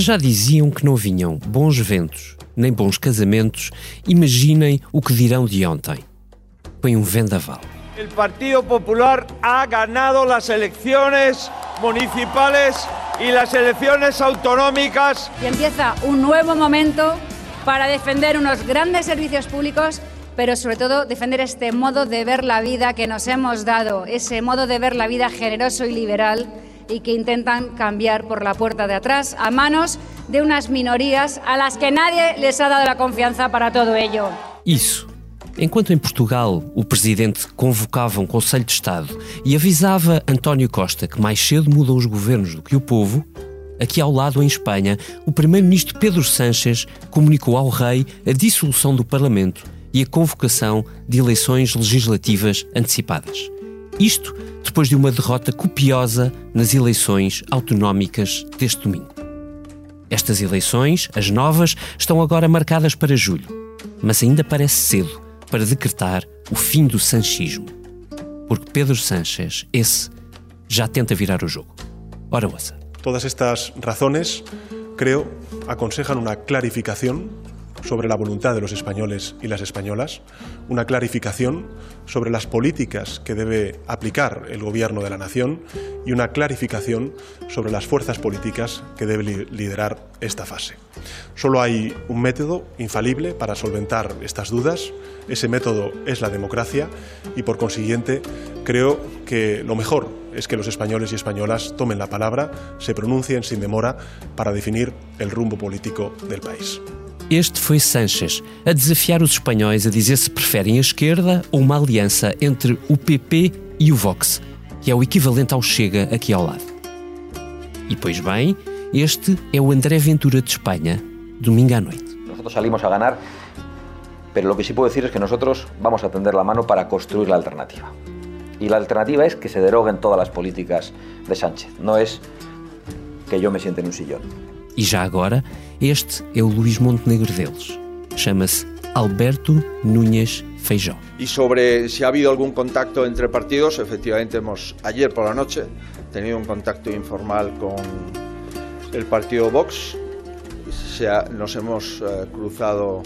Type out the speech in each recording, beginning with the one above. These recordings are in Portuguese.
Se já diziam que não vinham bons ventos nem bons casamentos, imaginem o que dirão de ontem. Foi um vendaval. O Partido Popular ha ganado as eleições municipais e as eleições autonómicas. E empieza um novo momento para defender unos grandes servicios públicos pero sobre todo defender este modo de ver la vida que nos hemos dado, ese modo de ver la vida generoso y liberal y que intentan cambiar por la puerta de atrás a manos de unas minorías a las que nadie les ha dado la confianza para todo ello. Isso. Enquanto em Portugal o presidente convocava um Conselho de Estado e avisava António Costa que mais cedo mudam os governos do que o povo, aqui ao lado em Espanha, o primeiro-ministro Pedro Sánchez comunicou ao rei a dissolução do Parlamento e a convocação de eleições legislativas antecipadas. Isto depois de uma derrota copiosa nas eleições autonómicas deste domingo. Estas eleições, as novas, estão agora marcadas para julho, mas ainda parece cedo para decretar o fim do sanchismo. Porque Pedro Sánchez, esse, já tenta virar o jogo. Ora, ouça. Todas estas razones, creo, aconsejan una clarificación sobre la voluntad de los españoles y las españolas, una clarificación sobre las políticas que debe aplicar el gobierno de la nación y una clarificación sobre las fuerzas políticas que debe liderar esta fase. Solo hay un método infalible para solventar estas dudas, ese método es la democracia y por consiguiente creo que lo mejor es que los españoles y españolas tomen la palabra, se pronuncien sin demora para definir el rumbo político del país. Este foi Sanchez a desafiar os espanhóis a dizer se preferem a esquerda ou uma aliança entre o PP e o Vox, que é o equivalente ao Chega aqui ao lado. E pois bem, este é o André Ventura de Espanha, domingo à noite. Nosotros salimos a ganar, pero lo que sí puedo decir es que nosotros vamos a tender la mano para construir la alternativa. Y la alternativa es que se deroguen todas las políticas de Sánchez, no es que yo me siente en un sillón. E já agora, este é o Luís Montenegro deles. Chama-se Alberto Núñez Feijó. Y sobre si ha habido algún contacto entre partidos, efectivamente hemos ayer por la noche tenido un contacto informal con el partido Vox. Se ha, nos hemos eh, cruzado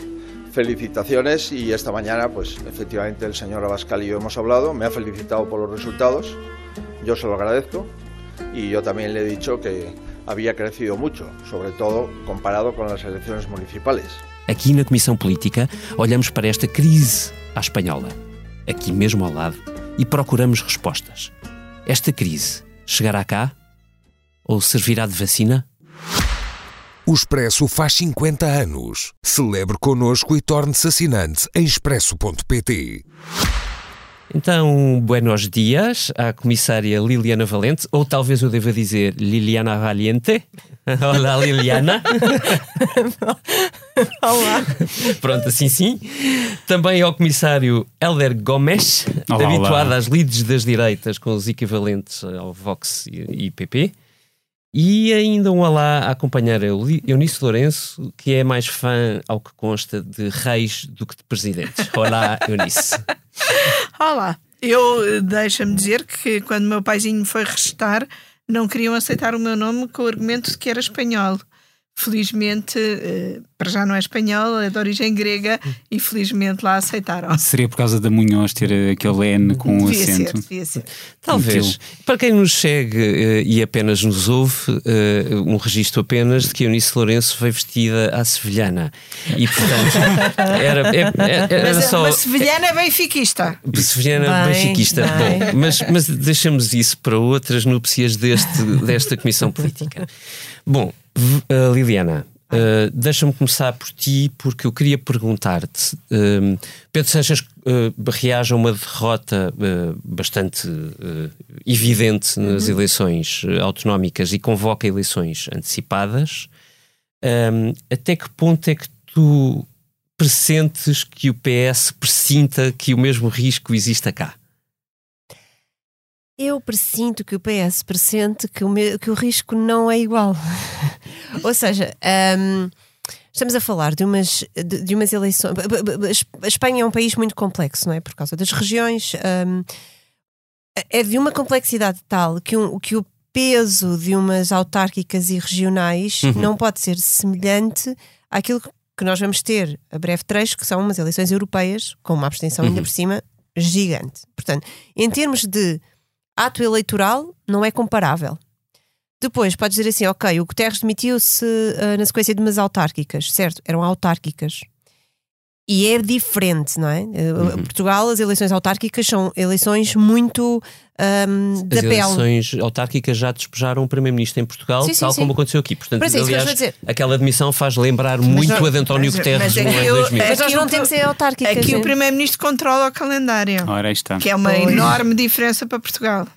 felicitaciones y esta mañana, pues efectivamente el señor Abascal y yo hemos hablado, me ha felicitado por los resultados, yo se lo agradezco y yo también le he dicho que había crecido mucho, sobre todo comparado con las elecciones municipales. Aqui na Comissão Política, olhamos para esta crise à espanhola, aqui mesmo ao lado, e procuramos respostas. Esta crise chegará cá? Ou servirá de vacina? O Expresso faz 50 anos. Celebre connosco e torne-se assinante em expresso.pt. Então, buenos dias à comissária Liliana Valente, ou talvez eu deva dizer Liliana Valiente. Olá, Liliana. Olá. Pronto, assim sim. Também ao comissário Helder Gomes, olá, habituado olá. às lides das direitas com os equivalentes ao Vox e PP. E ainda um olá a acompanhar Eunice Lourenço, que é mais fã, ao que consta, de reis do que de presidentes. Olá, Eunice. Olá. Eu deixa-me dizer que quando meu paizinho me foi restar, não queriam aceitar o meu nome com o argumento de que era espanhol. Felizmente, eh, para já não é espanhol, é de origem grega e felizmente lá aceitaram. Seria por causa da Munhoz ter aquele N com um devia acento. ser, devia ser. Talvez. Para quem nos segue eh, e apenas nos ouve, eh, um registro apenas de que Eunice Lourenço foi vestida à sevilhana. E, portanto, era, é- é- era Mas só. uma sevilhana benfiquista. Sevilhana Bem, benfiquista. bem. Bom, mas, mas deixamos isso para outras núpcias deste, desta Comissão Política. Bom, uh, Liliana, uh, deixa-me começar por ti, porque eu queria perguntar-te. um, Pedro Sanches uh, reage a uma derrota uh, bastante uh, evidente nas eleições uh, autonómicas e convoca eleições antecipadas. Um, até que ponto é que tu pressentes que o PS pressinta que o mesmo risco exista cá? Eu presinto que o PS pressente que o, me- que o risco não é igual. Ou seja, hum, estamos a falar de umas, de, de umas eleições. A Espanha é um país muito complexo, não é? Por causa das regiões. hum, é de uma complexidade tal que, um- que o peso de umas autárquicas e regionais Uhum. não pode ser semelhante àquilo que nós vamos ter a breve trecho, que são umas eleições europeias, com uma abstenção ainda Uhum. por cima gigante. Portanto, em termos de ato eleitoral, não é comparável. Depois, podes dizer assim, ok, o Guterres demitiu-se ah, na sequência de umas autárquicas, certo? Eram autárquicas. E é diferente, não é? Eh, Uhum. Portugal, as eleições autárquicas são eleições muito ahm, da As pele. eleições autárquicas já despejaram o Primeiro-Ministro em Portugal, Sim, sim, tal sim. como aconteceu aqui. Portanto, Mas é que aliás, dizer. aquela admissão faz lembrar muito não- a de António mas- Guterres mas é no que ano eu- 2000. Mas nós não o- temos é autárquicas. Aqui o? Primeiro-Ministro controla o calendário, Ora, aí está. que é uma Pois. enorme diferença para Portugal.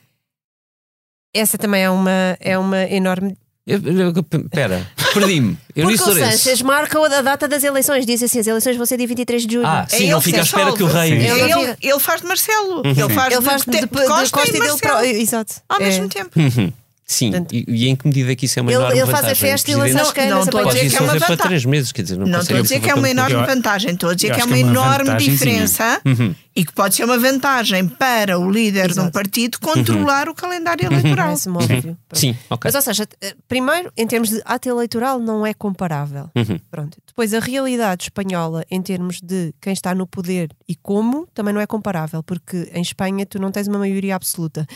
Essa também é uma, é uma enorme. Eu- eu- Espera, perdi-me. Eu Porque o. Sanches marca a data das eleições. Diz assim: as eleições vão ser dia 23 de julho. Ah, É sim, ele não fica à espera que o rei. Ele, Ele ele, ele faz de Marcelo, ele Sim. faz Ele de, faz de, de, de Costa, Costa e e dele pro- Exato. ao É. mesmo tempo. Uhum. Sim, Portanto- e, e em que medida é que isso é uma Ele- enorme ele faz a vantagem? festa e lança as canas Não, a estou a Pode dizer que é uma fazer para vantagem. três meses, quer dizer, não, Não estou a dizer que é uma enorme vantagem, estou a dizer que é uma é uma enorme diferença Uhum. e que pode ser uma vantagem para o líder de um Exato. partido controlar o calendário eleitoral. Parece-me óbvio. Sim, ok. Mas, ou seja, eh, primeiro, em termos de ato eleitoral, não é comparável. Uhum. Pronto. Depois, a realidade espanhola, em termos de quem está no poder e como, também não é comparável, porque em Espanha tu não tens uma maioria absoluta.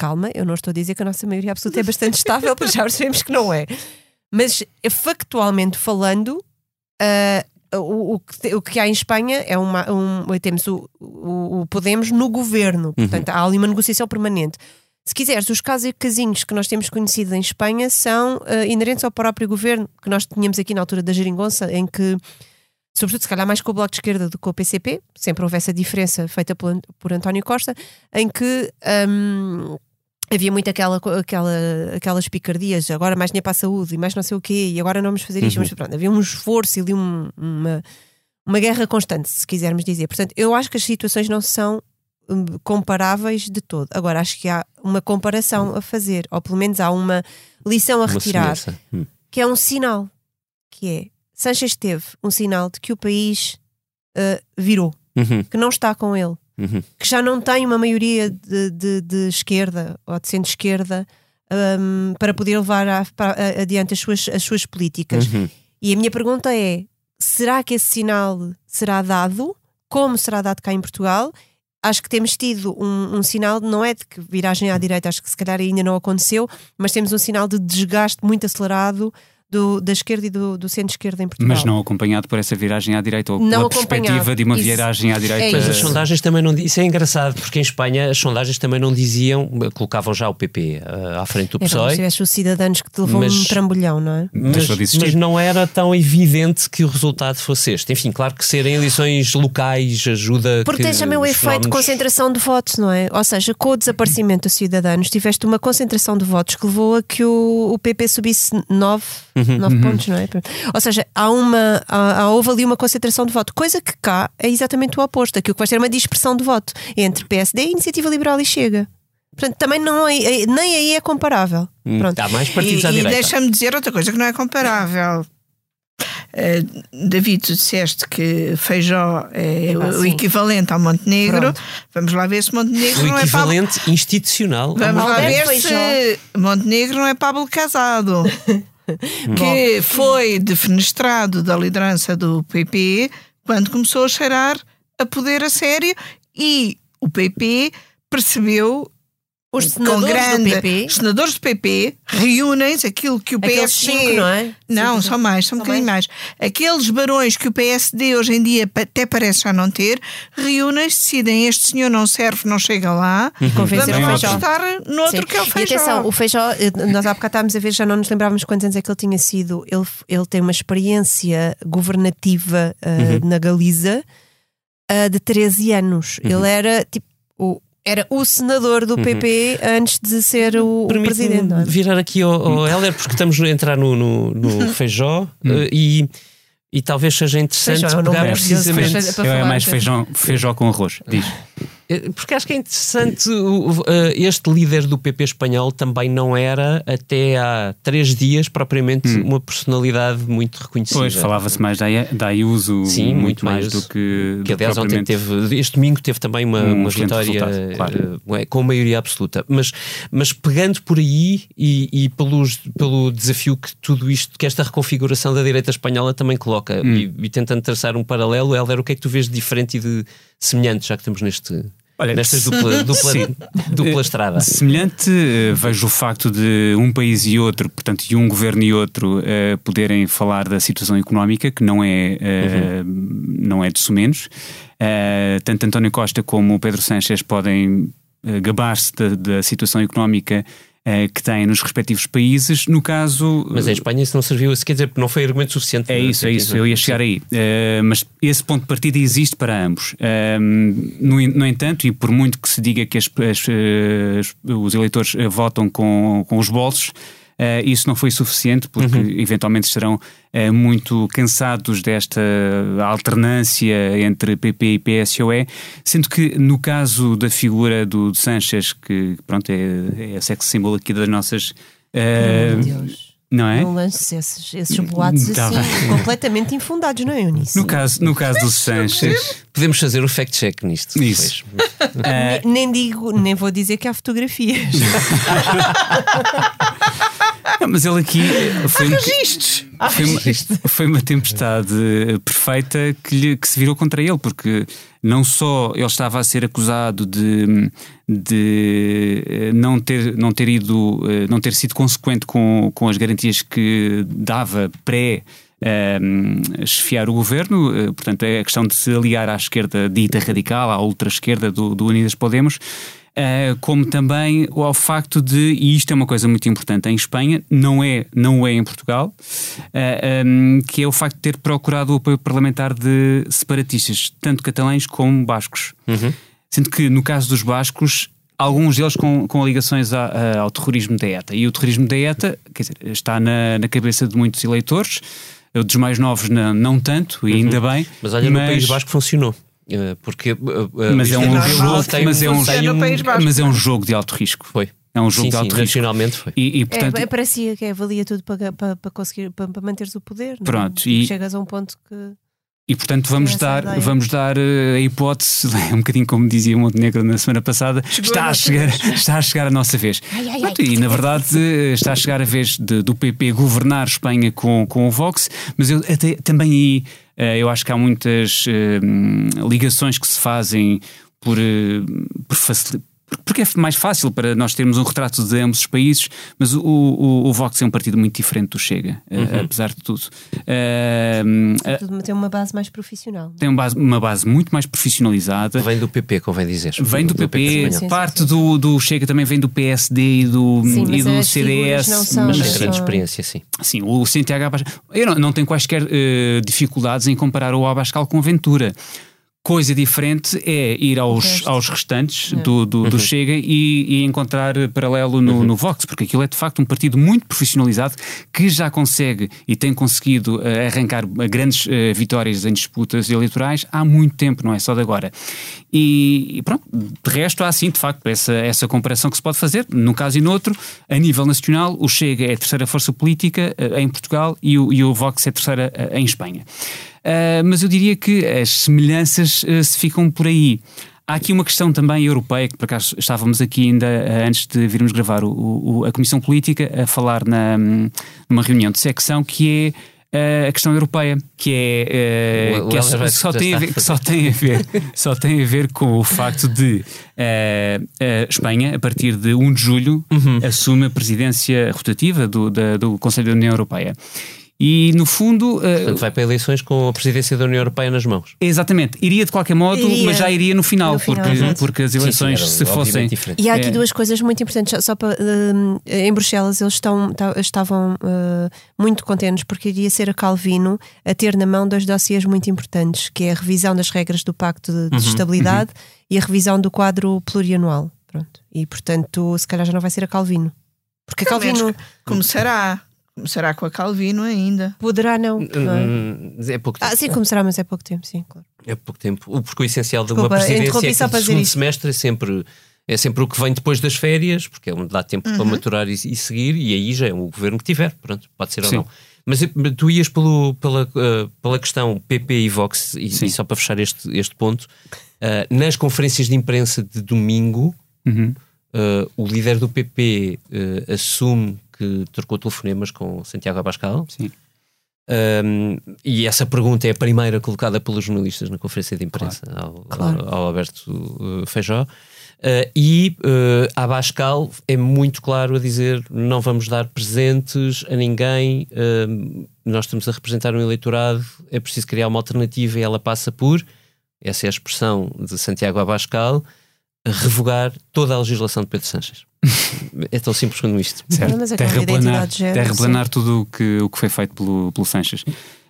Calma, eu não estou a dizer que a nossa maioria absoluta é bastante estável, porque já percebemos que não é. Mas, eh, factualmente falando, ah, o, o que, o que há em Espanha é uma. Um, temos o, o, Podemos no governo, portanto, há ali uma negociação permanente. Se quiseres, os casos e casinhos que nós temos conhecido em Espanha são ah, inerentes ao próprio governo, que nós tínhamos aqui na altura da geringonça, em que, sobretudo se calhar mais com o Bloco de Esquerda do que com o PCP, sempre houve essa diferença feita por, por António Costa, em que hum, havia muito aquela, aquela, aquelas picardias, agora mais dinheiro para a saúde e mais não sei o quê, e agora não vamos fazer isto, Uhum. mas pronto, havia um esforço e ali um- uma, uma guerra constante, se quisermos dizer. Portanto, eu acho que as situações não são hum, comparáveis de todo. Agora, acho que há uma comparação a fazer, ou pelo menos há uma lição a retirar. Hum. que é um sinal, que é, Sanchez teve um sinal de que o país uh, virou, Uhum, que não está com ele uhum. que já não tem uma maioria de, de- de esquerda ou de centro-esquerda hum, para poder levar a- para- a- adiante as suas, as suas políticas. Uhum. E a minha pergunta é: será que esse sinal será dado? Como será dado cá em Portugal? Acho que temos tido um, um sinal, não é de que viragem à direita, acho que se calhar ainda não aconteceu, mas temos um sinal de desgaste muito acelerado do- da esquerda e do, do centro-esquerda em Portugal. Mas não acompanhado por essa viragem à direita ou Não pela perspectiva de uma Isso. viragem à direita. É Mas as isso. sondagens também não. Isso é engraçado, porque em Espanha as sondagens também não diziam. Colocavam já o PP ah, à frente do É, PSOE. tiveste os cidadãos que te levou Mas- um trambolhão, não é? Mas, de mas não era tão evidente que o resultado fosse este. Enfim, claro que serem eleições locais ajuda. Porque que tens também o efeito de fenómenos- concentração de votos, não é? Ou seja, com o desaparecimento dos cidadãos, tiveste uma concentração de votos que levou a que o, o PP subisse 9, Uhum. pontos, não é? Ou seja, há uma, há, há- houve ali uma concentração de voto, coisa que cá é exatamente o oposto. Aqui o que vai ser uma dispersão de voto entre PSD, Iniciativa Liberal e Chega. Portanto, também não é, é- nem aí é comparável. Hum, Pronto. Há mais partidos e, à e direita. deixa-me dizer outra coisa que não é comparável. Eh, David, tu disseste que Feijó é o- o sim. equivalente ao Montenegro. Pronto. Vamos lá ver se Montenegro O não é Pablo. equivalente institucional. Vamos lá ver Feijó. se Montenegro não é Pablo Casado, que foi defenestrado da liderança do PP quando começou a cheirar a poder a sério e o PP percebeu Os com senadores grande, do PP, os senadores do PP reúnem-se aquilo que o aqueles PSD cinco, não é? não, Cinco, são mais, são um bocadinho mais. Aqueles barões que o PSD hoje em dia até parece já não ter, reúnem-se, decidem este senhor não serve, não chega lá, convenceram vamos lá o Feijó. apostar no outro Sim. que é o E Feijó. atenção, o Feijó, eh, nós há bocado estávamos a ver, já não nos lembrávamos quantos anos é que ele tinha sido. Ele, ele tem uma experiência governativa eh, na Galiza eh, de 13 anos. Ele era tipo era o senador do PP antes de ser o, o presidente. é? virar aqui ao, ao Heller, porque estamos a entrar no, no, no feijó eh, e, e talvez seja interessante Feijó é pegar precisamente. Eu é mais feijão, feijão com arroz, diz. Eh, porque acho que é interessante, eh, este líder do PP espanhol também não era, até há três dias, propriamente hum. uma personalidade muito reconhecida. Pois, falava-se mais da Ayuso, Sim, muito, muito mais, do que. Que, aliás, ontem teve, este domingo teve também uma, um uma vitória claro. uh, com maioria absoluta. Mas, mas pegando por aí e, e pelos, pelo desafio que tudo isto, que esta reconfiguração da direita espanhola também coloca, hum. e, e, tentando traçar um paralelo, Helder, o que é que tu vês de diferente e de semelhante, já que estamos neste. Olha, nestas dupla, dupla, dupla estrada. Semelhante, eh, vejo o facto de um país e outro, portanto, e um governo e outro, uh, poderem falar da situação económica, que não é, uh, uhum. não é de sumenos. Uh, tanto António Costa como o Pedro Sánchez podem gabar-se da, da situação económica que têm nos respectivos países. No caso. Mas a Espanha isso não serviu, quer dizer, não foi argumento suficiente. É isso, é isso, eu ia chegar aí. Uh, mas esse ponto de partida existe para ambos. Uh, no, no, entanto, e por muito que se diga que as, as, as, os eleitores votam com, com os bolsos. Uh, isso não foi suficiente, porque uhum. eventualmente estarão uh, muito cansados desta alternância entre PP e PSOE, sendo que no caso da figura do, Sanches, que pronto, é, é sex symbol aqui das nossas. Uh, Meu Deus. Não é? Não lances esses, esses boatos tá assim, completamente infundados, não é, Eunice? No caso, no caso do Sanches. Podemos fazer o fact-check nisto. Isso. Uh, nem digo, nem vou dizer que há fotografias. Não, mas ele aqui foi, um, foi, uma, foi uma tempestade perfeita que, lhe, que se virou contra ele, porque não só ele estava a ser acusado de, de eh, não, ter, não ter ido, eh, não ter sido consequente com, com as garantias que dava pré um, eh, esfiar o governo, portanto, é a questão de se aliar à esquerda dita radical, à ultra-esquerda do, do Unidas Podemos, como também ao facto de, e isto é uma coisa muito importante em Espanha, não é, não é em Portugal, eh, ehm, que é o facto de ter procurado o apoio parlamentar de separatistas, tanto catalães como bascos. Uhum. Sendo que no caso dos bascos, alguns deles com, com ligações a, a, ao terrorismo da ETA. E o terrorismo da ETA quer dizer, está na, na cabeça de muitos eleitores, dos mais novos não, não tanto, e uhum. ainda bem. Mas olha, mas... no País Basco funcionou. Eh, porque uh, mas, é um jogo, tem, mas, é um, mas é um jogo de alto risco. Foi. É um jogo sim, de alto sim, risco. Nacionalmente foi. E, e, portanto, é, parecia que valia tudo para, para, para conseguir para, para manteres o poder. É? Pronto. E, chegas a um ponto que. E portanto vamos dar, vamos dar a hipótese, um bocadinho como dizia Montenegro na semana passada, está a, chegar, está a chegar a nossa vez. Ai, ai, ai, e na verdade está a chegar a vez de, do PP governar Espanha com, com o Vox, mas eu até, também aí eh, eu acho que há muitas eh, ligações que se fazem por, eh, por facilitar porque é mais fácil para nós termos um retrato de ambos os países, mas o, o, o Vox é um partido muito diferente do Chega, uhum. apesar de tudo. Uh, tem uma base mais profissional. Tem uma base, uma base muito mais profissionalizada. Vem do PP, convém dizer. Vem do, do PP, sim, parte sim, sim. Do, do Chega também vem do PSD e do, e do CDS. Não são, mas tem grande experiência, sim. Sim, o Santiago Abascal. Eu não, não tenho quaisquer uh, dificuldades em comparar o Abascal com o Ventura. Coisa diferente é ir aos, aos restantes é. do, do, do uhum. Chega e, e, encontrar paralelo no, uhum. no, Vox, porque aquilo é de facto um partido muito profissionalizado que já consegue e tem conseguido uh, arrancar grandes uh, vitórias em disputas eleitorais há muito tempo, não é só de agora. E, e, pronto, de resto há assim de facto essa, essa comparação que se pode fazer, num caso e no outro, a nível nacional, o Chega é a terceira força política uh, em Portugal e o, e o Vox é a terceira em Espanha. Uh, mas eu diria que as semelhanças uh, se ficam por aí. Há aqui uma questão também europeia, que por acaso estávamos aqui ainda uh, antes de virmos gravar o, o, a Comissão Política a falar na, numa reunião de secção, que é a questão europeia, que é, que, é só, só tem a ver, só tem a ver, só tem a ver com o facto de uh, Espanha, a partir de 1 de julho, uhum. assume a presidência rotativa do, da, do Conselho da União Europeia. E, no fundo. Uh, Portanto, vai para eleições com a presidência da União Europeia nas mãos. Exatamente. Iria de qualquer modo, iria. mas já iria no final, no final porque, porque as eleições, sim, sim, se fossem. E há aqui é... duas coisas muito importantes. Só para, uh, em Bruxelas, eles estão, estavam uh, muito contentes porque iria ser a Calvino a ter na mão dois dossiês muito importantes, que é a revisão das regras do Pacto de, de uhum, Estabilidade uhum. e a revisão do quadro plurianual. Pronto. E, portanto, se calhar já não vai ser a Calvino. Porque a Calvino. Como será? Começará com a Calvino ainda. Poderá não. é? Hum, é pouco tempo. Ah, sim, começará, mas é pouco tempo, sim, claro. É pouco tempo. Porque o essencial de Desculpa, uma presidência é que o para segundo isto. semestre é sempre, é sempre o que vem depois das férias, porque é onde dá tempo para Uhum. maturar e, e seguir, e aí já é o governo que tiver, pronto, pode ser Sim. ou não. Mas tu ias pelo, pela, eh, pela questão PP e Vox, e, e só para fechar este, este ponto, eh, nas conferências de imprensa de domingo, Uhum. eh, o líder do PP eh, assume que trocou telefonemas com Santiago Abascal. Sim. Um, e essa pergunta é a primeira colocada pelos jornalistas na conferência de imprensa ao, Claro. ao, Alberto uh, Feijó. Uh, e uh, Abascal é muito claro a dizer não vamos dar presentes a ninguém, um, nós estamos a representar um eleitorado, é preciso criar uma alternativa e ela passa por, essa é a expressão de Santiago Abascal, revogar toda a legislação de Pedro Sanches. é tão simples quanto isto. Certo. Mas aquela Terraplanar, terraplanar tudo o que, o que foi feito pelo, pelo Sanches.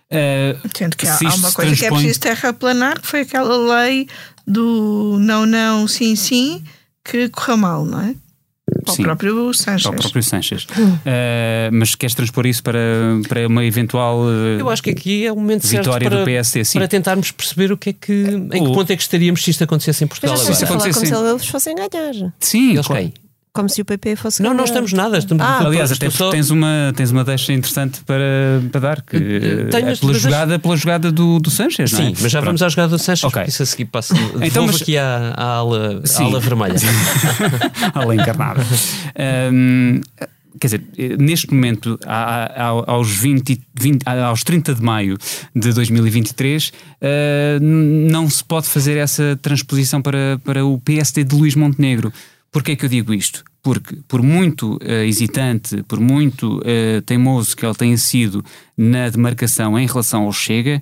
Eh, Sendo que há, há uma coisa que é transpõe- preciso terraplanar, que foi aquela lei do não, não, sim, sim, que correu mal, não é? Para Sim. o próprio Sanches. Ao próprio Sanches. Eh, mas queres transpor isso para, para uma eventual eh, Eu acho que aqui é o momento certo vitória para, do PSD? Sim. para tentarmos perceber o que é que, em que O- ponto é que estaríamos se isto acontecesse em Portugal Mas agora. falar como se eles fossem ganhar. Sim, Eles claro. quem? Como se o PP fosse Não, não estamos nada. Estamos Ah, Aliás, até só- porque tens uma, tens uma deixa interessante para, para dar, que tenho, é pela, jogada, pela jogada do, do Sanches, não é? Sim, mas já Pronto. vamos à jogada do Sanches, Ok. porque isso a seguir passa. Então, mas- aqui à, à ala, à ala vermelha. Ala encarnada. Hum, quer dizer, neste momento, a- a- aos, 20, e- 20 aos 30 de maio de 2023, eh, não se pode fazer essa transposição para, para o PSD de Luís Montenegro. Porquê é que eu digo isto? Porque, por muito eh, hesitante, por muito eh, teimoso que ele tenha sido na demarcação em relação ao Chega,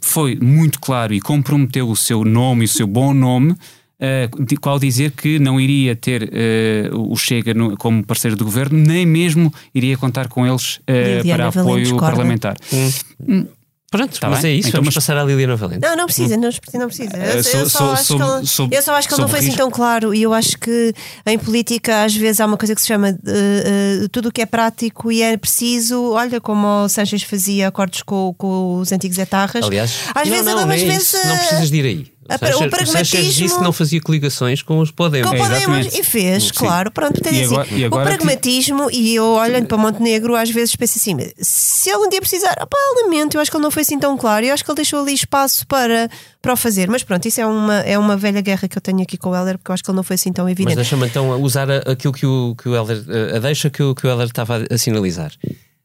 foi muito claro e comprometeu o seu nome e o seu bom nome Uh, de- qual dizer que não iria ter uh, o Chega no- como parceiro do governo, nem mesmo iria contar com eles uh, para apoio parlamentar. Pronto, Tá mas bem? é isso. Então, vamos mas- passar à Liliana Valente. Não, não precisa, não, não precisa. Eu, Eh, eu só sou- acho sou- que ele, sou- eu só acho que ele não foi assim tão claro e eu acho que em política às vezes há uma coisa que se chama eh, eh, tudo o que é prático e é preciso, olha como o Sanches fazia acordos com, com os antigos etarras. Aliás, às não, vezes, não, não é vezes isso. não eh, precisas de ir aí. A- O Sanches- o o Sanches pragmatismo- disse que não fazia coligações com os Podemos. Com É, Podemos exatamente. e fez, Sim. claro. Pronto, E assim, agora- e agora o pragmatismo, e eu olhando para Montenegro, às vezes penso assim: se algum dia precisar, opá, lamento, eu acho que ele não foi assim tão claro, eu acho que ele deixou ali espaço para, para o fazer. Mas pronto, isso é uma, é uma velha guerra que eu tenho aqui com o Helder, porque eu acho que ele não foi assim tão Mas evidente. deixa-me então usar aquilo que o, que o Helder, a deixa que o, que o Helder estava a, a sinalizar.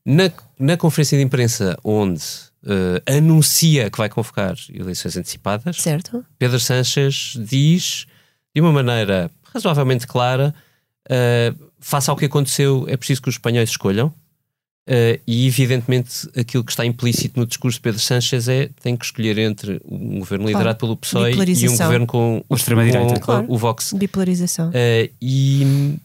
Na, na conferência de imprensa onde eh, anuncia que vai convocar eleições antecipadas, Certo? Pedro Sanches diz de uma maneira razoavelmente clara: eh, face ao que aconteceu, é preciso que os espanhóis escolham. Eh, e evidentemente aquilo que está implícito no discurso de Pedro Sánchez é tem que escolher entre um governo Claro. liderado pelo PSOE e um governo com O extrema-direita. com, Claro. o Vox. Bipolarização. Eh, e,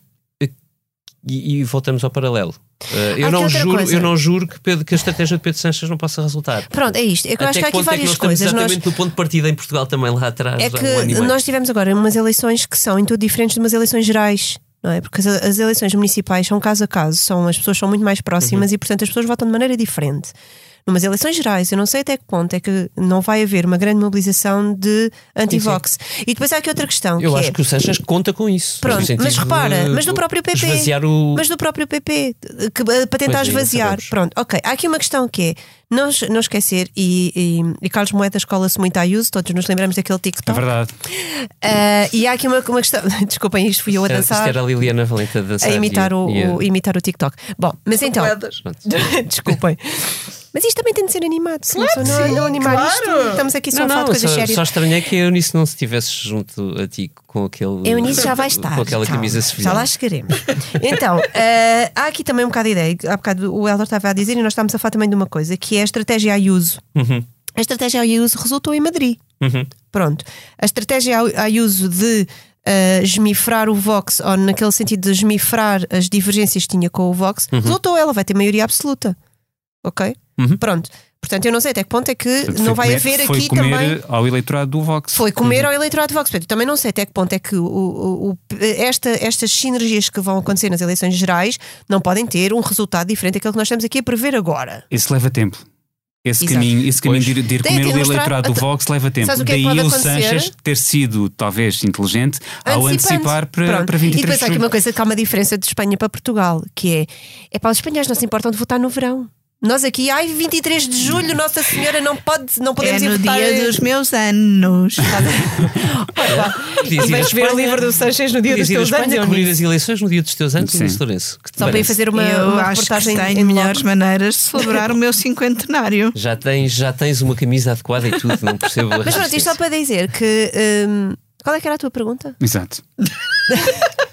e, e voltamos ao paralelo. Eh, eu, Há não juro, coisa. eu não juro que, Pedro- que a estratégia de Pedro Sánchez não possa resultar. Pronto, é isto. Que eu acho que há aqui ponto é várias nós coisas. Nós, exatamente no ponto de partida em Portugal também lá atrás. é um que meio. nós tivemos agora umas eleições que são em tudo diferentes de umas eleições gerais. Não é? Porque as, as eleições municipais são caso a caso, são, as pessoas são muito mais próximas e, portanto, as pessoas votam de maneira diferente. Numas eleições gerais, eu não sei até que ponto é que não vai haver uma grande mobilização de anti-vox. E depois há aqui outra questão. Eu que acho é, que o Sanches conta com isso. Pronto, mas repara, de mas do próprio PP. Esvaziar o. Mas do próprio PP, que, eh, para tentar Pois é, esvaziar. Pronto, ok. Há aqui uma questão que é não, não esquecer, e, e, e Carlos Moedas cola-se muito à Ayuso, todos nos lembramos daquele É TikTok. verdade. Ah, e há aqui uma, uma questão. Desculpem, isto fui eu a Era- isto dançar. era a Liliana Valente a dançar. A imitar, e- o, e a- o- imitar o TikTok. Bom, mas então. Pronto. Desculpem. Mas isto também tem de ser animado. Se Claro não, não, sim, não animar claro. isto, estamos aqui só a Não, falar não, de coisas só, sérias. só estranhei que a Eunice não se estivesse junto a ti com aquele. Eunice já vai estar. Com aquela calma, camisa Já sevilhana. lá chegaremos. Então, eh, há aqui também um bocado de ideia. Há bocado o Helder estava a dizer e nós estávamos a falar também de uma coisa, que é a estratégia Ayuso. Uhum. A estratégia Ayuso resultou em Madrid. Uhum. Pronto. A estratégia Ayuso de eh, esmifrar o Vox, ou naquele sentido de esmifrar as divergências que tinha com o Vox, resultou. Ela vai ter maioria absoluta. Ok? Uhum. Pronto. Portanto, eu não sei até que ponto é que Portanto, não vai comer- haver foi aqui comer também. ao eleitorado do Vox. Foi comer ao eleitorado de Vox. Portanto, também não sei até que ponto é que o, o- o- esta, estas sinergias que vão acontecer nas eleições gerais não podem ter um resultado diferente daquele que nós estamos aqui a prever agora. Isso leva tempo. Esse Exato. caminho, esse caminho Pois. de ir, de ir Tem comer o eleitorado do Vox leva tempo. o é Daí pode o? Sanches ter sido, talvez, inteligente ao antecipar para, Pronto. para E 23 depois há aqui uma coisa que há uma diferença de Espanha para Portugal, que é, é para os espanhóis não se importam de votar no verão. Nós aqui, ai, 23 de julho, Nossa Senhora, não, pode, não É podemos ir no votar. dia dos meus anos. Ir vais ver o livro do Sanches no dia dos teus anos. Cobrir nisso. as eleições no dia dos teus anos, Sim. Lourenço. Que te Só para ir fazer uma, eu uma acho que reportagem tenho em melhores maneiras de celebrar o meu cinquentenário. Já tens, já tens uma camisa adequada e tudo, não percebo a Mas pronto, isto só para dizer que. hum, qual é que era a tua pergunta? Exato.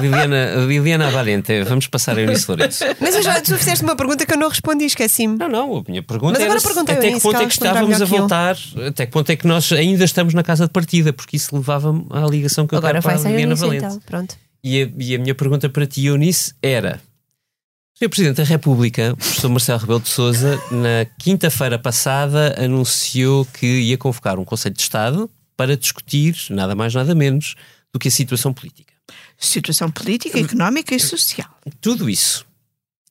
Liliana, Liliana Valente, vamos passar a Eunice Lourenço. Mas eu já, tu fizeste uma pergunta que eu não respondi, esqueci-me. Não, não, a minha pergunta a até que ponto é que estávamos a voltar, até que ponto é que nós ainda estamos na casa de partida, porque isso levava-me à ligação que eu Agora quero para a Liliana Eunice, Valente. então. Pronto. E a, e a minha pergunta para ti, Eunice, era: o Sr. Presidente da República, o professor Marcelo Rebelo de Souza, na quinta-feira passada, anunciou que ia convocar um Conselho de Estado para discutir, nada mais, nada menos, do que a situação política. Situação política, económica e social. Tudo isso.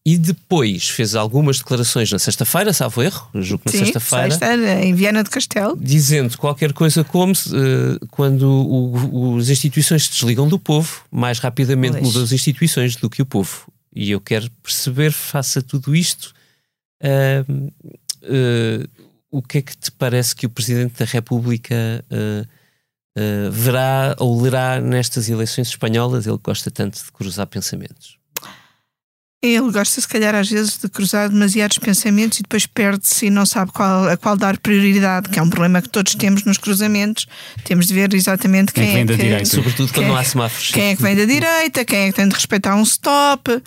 E depois fez algumas declarações na sexta-feira, salvo erro, julgo que na sexta-feira, sexta, em Viana do Castelo. dizendo qualquer coisa como eh, quando o- o- as instituições se desligam do povo, mais rapidamente Pois. mudam as instituições do que o povo. E eu quero perceber, face a tudo isto, ah, eh, o que é que te parece que o Presidente da República eh, verá ou lerá nestas eleições espanholas? Ele gosta tanto de cruzar pensamentos. Ele gosta, se calhar, às vezes, de cruzar demasiados pensamentos e depois perde-se e não sabe qual, a qual dar prioridade, que é um problema que todos temos nos cruzamentos. Temos de ver exatamente Quem quem, vem é da que. direita. Sobretudo quando Quem- não há semáforos. Quem é que vem da direita, quem é que tem de respeitar um stop.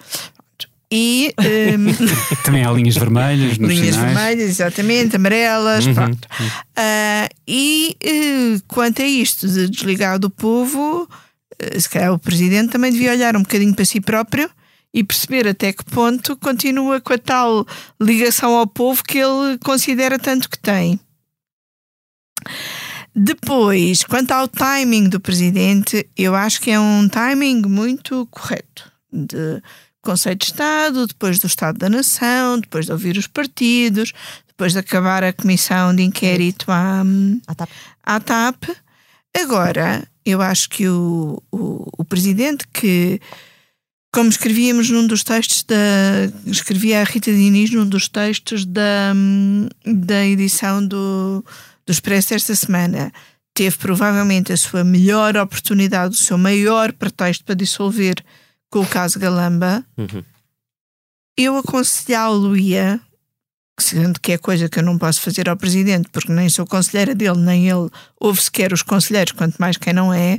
E hum, Também há linhas vermelhas nos linhas sinais. vermelhas, exatamente, amarelas, Uhum, pronto. Ah, e eh, quanto a isto de desligar do povo, eh, se calhar o presidente também devia olhar um bocadinho para si próprio e perceber até que ponto continua com a tal ligação ao povo que ele considera tanto que tem. Depois, quanto ao timing do presidente, eu acho que é um timing muito correto. De Conselho de Estado, depois do Estado da Nação, depois de ouvir os partidos, depois de acabar a comissão de inquérito à, Ah, tá. à TAP. Agora, eu acho que o, o, o presidente que, como escrevíamos num dos textos da. escrevia a Rita Diniz num dos textos da, da edição do, do Expresso desta semana, teve provavelmente a sua melhor oportunidade, o seu maior pretexto para dissolver com o caso Galamba. Uhum. Eu aconselhá-lo-ia, sendo que é coisa que eu não posso fazer ao presidente, porque nem sou conselheira dele, nem ele ouve sequer os conselheiros, quanto mais quem não é.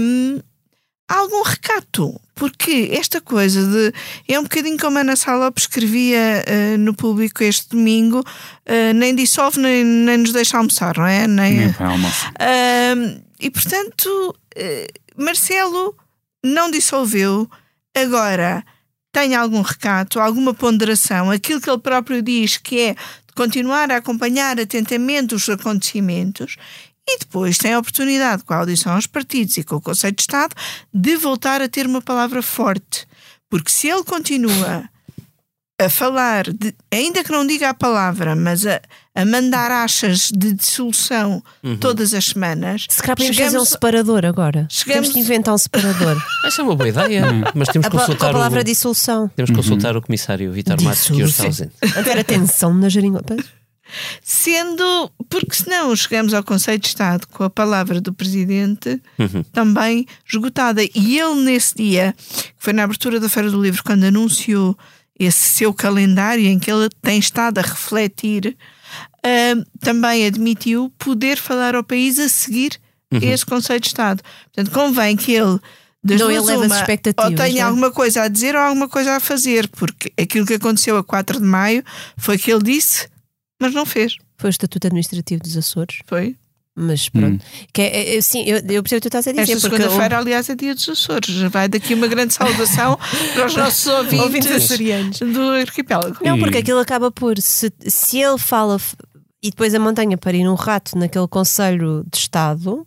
hum, algum recato, porque esta coisa de. É um bocadinho como a Ana Salop escrevia eh, no público este domingo: eh, nem dissolve, nem, nem nos deixa almoçar, não é? Nem, Nem para almoço. Ahm, e portanto, eh, Marcelo não dissolveu. Agora tem algum recato, alguma ponderação, aquilo que ele próprio diz que é continuar a acompanhar atentamente os acontecimentos. E depois tem a oportunidade, com a audição aos partidos e com o Conselho de Estado, de voltar a ter uma palavra forte. Porque se ele continua a falar, de- ainda que não diga a palavra, mas a, a mandar achas de dissolução todas as semanas, Se calhar podemos fazer um chegamos- separador agora. Chegamos- Temos de inventar um separador. Essa é uma boa ideia, mas temos que com a consultar palavra o, dissolução. temos que consultar o comissário Vitor Matos, que hoje está ausente. A ter atenção na geringonça. sendo, porque senão chegamos ao Conselho de Estado com a palavra do Presidente Uhum. também esgotada. E ele, nesse dia, que foi na abertura da Feira do Livro, quando anunciou esse seu calendário em que ele tem estado a refletir, ah, também admitiu poder falar ao país a seguir Uhum. esse Conselho de Estado. Portanto, convém que ele. Das Não duas eleva as expectativas, Ou tenha não é? alguma coisa a dizer ou alguma coisa a fazer, porque aquilo que aconteceu a 4 de maio foi que ele disse, mas não fez. Foi o Estatuto Administrativo dos Açores. Foi. Mas pronto. Que é, é, sim, eu, eu percebo o que tu estás a dizer. Esta segunda-feira, aliás, é dia dos Açores. Vai daqui uma grande saudação para os nossos ouvintes, Ouvintes açorianos. do arquipélago. Não, porque aquilo acaba por. Se, se ele fala e depois a montanha para ir um rato naquele Conselho de Estado,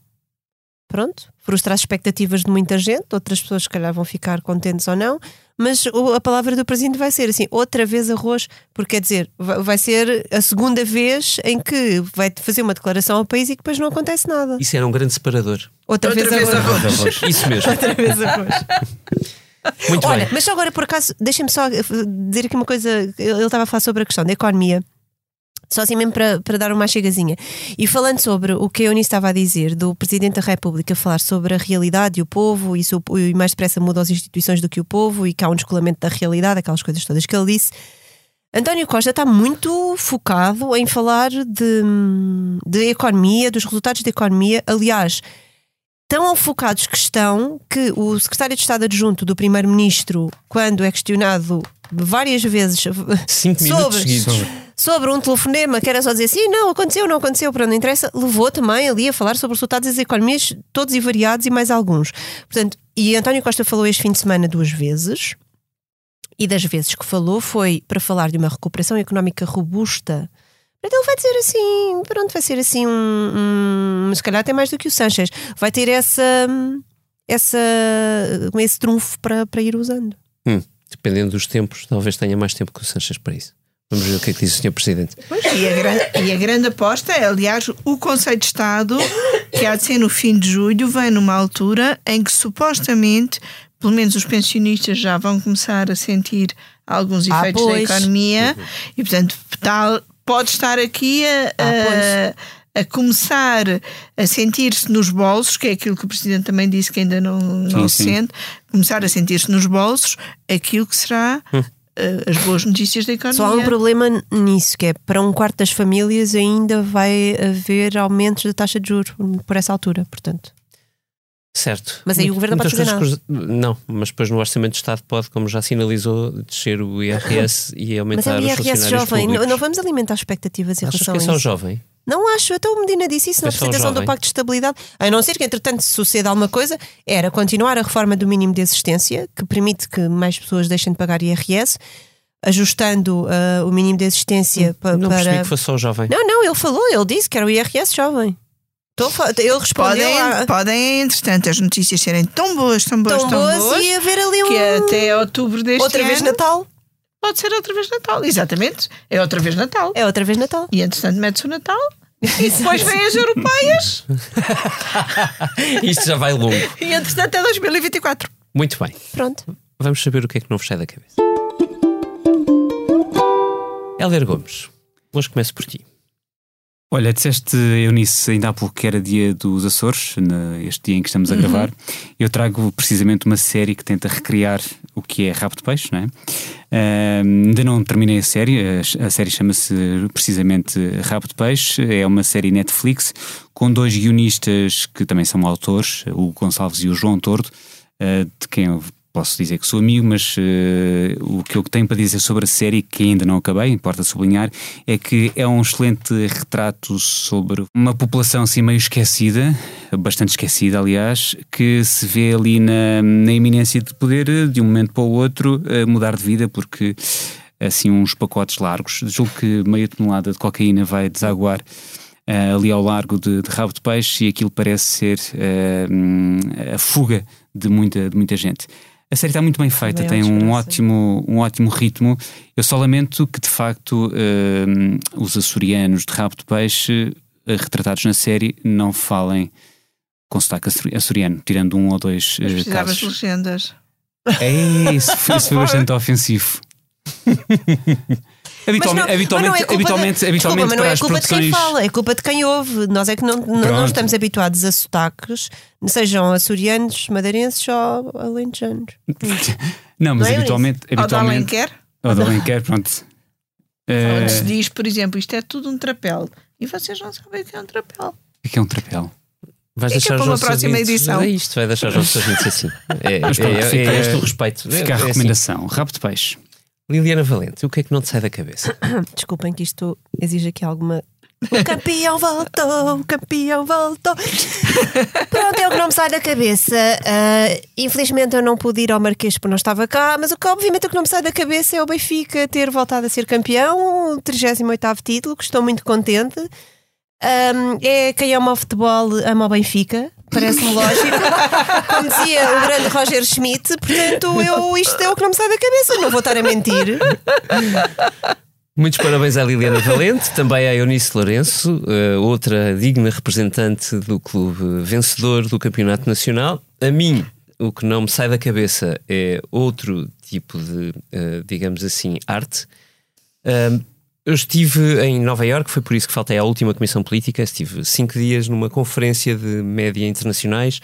pronto, frustra as expectativas de muita gente, outras pessoas, se calhar, vão ficar contentes ou não, mas a palavra do presidente vai ser assim, outra vez arroz, porque quer dizer, vai ser a segunda vez em que vai fazer uma declaração ao país e que depois não acontece nada. Isso era um grande separador. Outra, vez, arroz. Arroz. Isso mesmo. Outra vez arroz. Muito Olha, bem. mas só agora por acaso, deixem-me só eh, dizer aqui uma coisa. Ele estava a falar sobre a questão da economia. Só assim mesmo para, para dar uma chegazinha. E falando sobre o que a Eunice estava a dizer, do Presidente da República falar sobre a realidade e o povo, e, o- e mais depressa mudam as instituições do que o povo, e que há um descolamento da realidade, aquelas coisas todas que ele disse. António Costa está muito focado em falar de, de economia, dos resultados da economia. Aliás, tão focados que estão que o secretário de Estado adjunto do Primeiro-Ministro, quando é questionado várias vezes Cinco minutos sobre, sobre um telefonema que era só dizer assim, não, aconteceu, não aconteceu, para não interessa, levou também ali a falar sobre os resultados das economias, todos e variados e mais alguns. Portanto, e António Costa falou este fim de semana duas vezes, e das vezes que falou foi para falar de uma recuperação económica robusta. Ele vai dizer assim, pronto, vai ser assim um, um se calhar até mais do que o Sanchez, vai ter essa essa esse trunfo para, para ir usando. Hum, dependendo dos tempos, talvez tenha mais tempo que o Sanches para isso. Vamos ver o que é que diz o Sr. Presidente. Pois, e, a gran- e a grande aposta é, aliás, o Conselho de Estado, que há de ser no fim de julho, vem numa altura em que supostamente, pelo menos os pensionistas já vão começar a sentir alguns Ah, efeitos da pois. economia e, portanto, tal, pode estar aqui a, a- a começar a sentir-se nos bolsos, que é aquilo que o Presidente também disse que ainda não, não se sim. sente, começar a sentir-se nos bolsos aquilo que será eh, as boas notícias da economia. Só há um problema nisso, que é para um quarto das famílias ainda vai haver aumentos da taxa de juros por essa altura, portanto. Certo. Mas aí o governo não Muitas pode fazer cruza- Não, mas depois no Orçamento de Estado pode, como já sinalizou, descer o IRS e Mas é aumentar o os IRS jovem, não, não vamos alimentar expectativas em Achas relação que é a só isso. jovem? Não acho, até o Medina disse isso na É apresentação do jovem. Pacto de Estabilidade. A não ser que, entretanto, suceda alguma coisa, era continuar a reforma do mínimo de existência, que permite que mais pessoas deixem de pagar IRS, ajustando ah, o mínimo de existência pa- Não percebi para. que fosse só jovem. Não, não, ele falou, ele disse que era o IRS jovem. Fa- Ele respondeu Podem, a- podem, entretanto, as notícias serem tão boas, tão boas, tão tão, boas, boas, e haver ali um. que até outubro deste outra ano vez Natal. pode ser outra vez Natal. Exatamente. É outra vez Natal. É outra vez Natal. E entretanto mete-se o Natal e depois vêm as europeias Isto já vai longo. e entretanto é 2024. Muito bem. Pronto. Vamos saber o que é que não vos sai da cabeça. Helder Gomes, hoje começo por ti. Olha, disseste, Eunice, ainda há pouco que era dia dos Açores, este dia em que estamos a gravar. Eu trago precisamente uma série que tenta recriar o que é Rabo de Peixe, não é? Ahm, ainda não terminei a série, a, série chama-se precisamente Rabo de Peixe, é uma série Netflix com dois guionistas que também são autores, o Gonçalves e o João Tordo, ah, de quem eu posso dizer que sou amigo, mas eh, o que eu tenho para dizer sobre a série, que ainda não acabei, importa sublinhar, é que é um excelente retrato sobre uma população assim meio esquecida, bastante esquecida, aliás, que se vê ali na, na iminência de poder, de um momento para o outro, eh, mudar de vida, porque assim uns pacotes largos, julgo que meia tonelada de cocaína vai desaguar eh, ali ao largo de, de rabo de peixe e aquilo parece ser hum, a fuga de muita, de muita gente. A série está muito bem feita, Maior tem um ótimo, um ótimo ritmo. Eu só lamento que, de facto, hum, os açorianos de rabo de peixe, eh, retratados na série, não falem com sotaque açori- açoriano, tirando um ou dois Mas eh, precisavas de casos. legendas. É, isso, isso foi bastante ofensivo. habitualmente, Mas não- habitualmente, mas não é culpa habitualmente, de, habitualmente desculpa, mas não é culpa de quem produções. fala, é culpa de quem ouve. Nós é que não, não, estamos habituados a sotaques, sejam açorianos, madeirenses ou alentejanos. Não, mas Não é habitualmente. Ou de habitualmente Alenquer, Ou de Alenquer, pronto. Eh, onde se diz, por exemplo, isto é tudo um trapéu. E vocês não sabem o que é um trapéu. O que é um trapéu? Vais Fica deixar para os uma nossos próxima ouvintes- edição. É isto, vai deixar os nossos ouvintes assim. É, Mas é, pronto, é, fica- é este o respeito. Fica É- a é assim. recomendação. Rabo de peixe. Liliana Valente, o que é que não te sai da cabeça? Desculpem que isto exige aqui alguma. O campeão voltou, o campeão voltou. Pronto, é o que não me sai da cabeça. Ah, infelizmente eu não pude ir ao Marquês porque não estava cá, mas o que obviamente o que não me sai da cabeça é o Benfica ter voltado a ser campeão, o 38 título, que estou muito contente. Um, é quem ama o futebol, ama o Benfica. Parece-me lógico. Como dizia o grande Roger Schmidt, portanto, eu, isto é o que não me sai da cabeça, não vou estar a mentir. Muitos parabéns à Liliana Valente, também à Eunice Lourenço, uh, outra digna representante do clube vencedor do Campeonato Nacional. A mim, o que não me sai da cabeça é outro tipo de, uh, digamos assim, arte. Eu estive em Nova Iorque, foi por isso que faltei à última Comissão Política. Estive cinco dias numa conferência de média internacionais,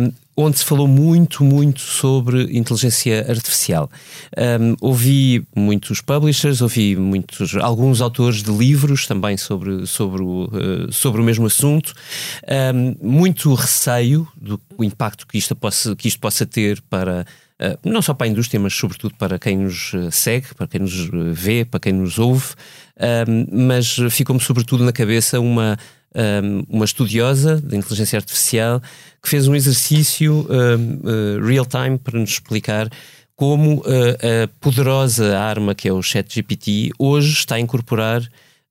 um, onde se falou muito, muito sobre inteligência artificial. Um, ouvi muitos publishers, ouvi muitos, alguns autores de livros também sobre, sobre, o, uh, sobre o mesmo assunto. Um, muito receio do impacto que isto, possa, que isto possa ter para eh, não só para a indústria, mas sobretudo para quem nos eh, segue, para quem nos eh, vê, para quem nos ouve, mas ficou-me sobretudo na cabeça uma, uma estudiosa de inteligência artificial que fez um exercício real-time para nos explicar como a poderosa arma que é o ChatGPT hoje está a incorporar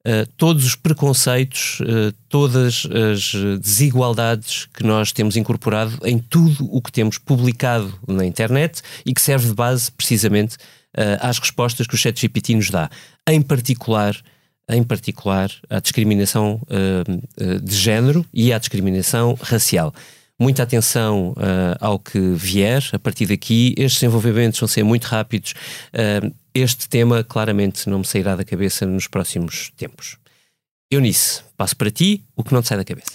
Uh, todos os preconceitos, uh, todas as desigualdades que nós temos incorporado em tudo o que temos publicado na internet e que serve de base precisamente uh, às respostas que o ChatGPT nos dá. Em particular, em particular, à discriminação de género e à discriminação racial muita atenção ao que vier a partir daqui. Estes desenvolvimentos vão ser muito rápidos. Este tema claramente não me sairá da cabeça nos próximos tempos. Eunice, passo para ti o que não te sai da cabeça.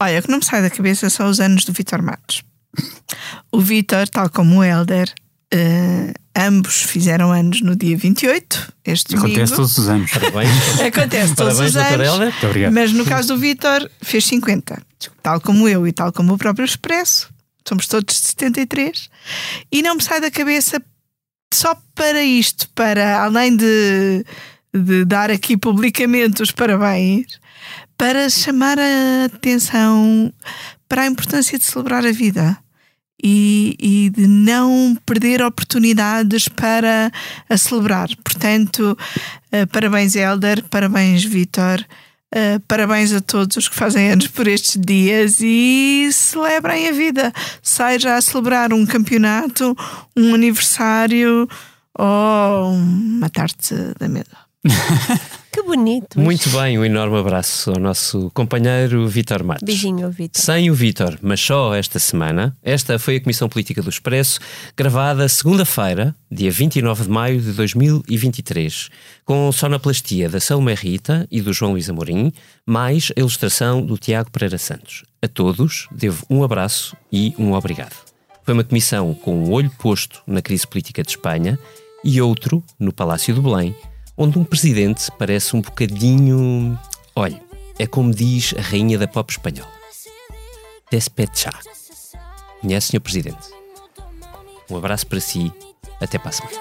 Olha, o que não me sai da cabeça são os anos do Vitor Matos. O Vitor, tal como o Helder, uh, ambos fizeram anos no dia 28, este Acontece domingo. todos os anos. Parabéns. Acontece todos Parabéns, os anos. Helder. Mas no caso do Vitor, fez 50. Tal como eu e tal como o próprio Expresso. Somos todos de 73. E não me sai da cabeça só para isto, para além de, de dar aqui publicamente os parabéns, para chamar a atenção para a importância de celebrar a vida. E, e de não perder oportunidades para a celebrar. Portanto, eh, parabéns, Helder, parabéns, Vitor. Uh, parabéns a todos os que fazem anos por estes dias e celebrem a vida, seja a celebrar um campeonato, um aniversário ou uma tarte da mesa. Que bonito. Muito bem, um enorme abraço ao nosso companheiro Vítor Matos. Beijinho, Vitor. Sem o Vítor, mas só esta semana, esta foi a Comissão Política do Expresso, gravada segunda-feira, dia 29 de maio de 2023, com sonoplastia da Salomé Rita e do João Luís Amorim, mais a ilustração do Tiago Pereira Santos. A todos devo um abraço e um obrigado. Foi uma comissão com um olho posto na crise política de Espanha e outro no Palácio do Belém, onde um presidente parece um bocadinho. Olha, é como diz a rainha da pop espanhola. Despechá. Conhece, senhor presidente? Um abraço para si. Até para a semana.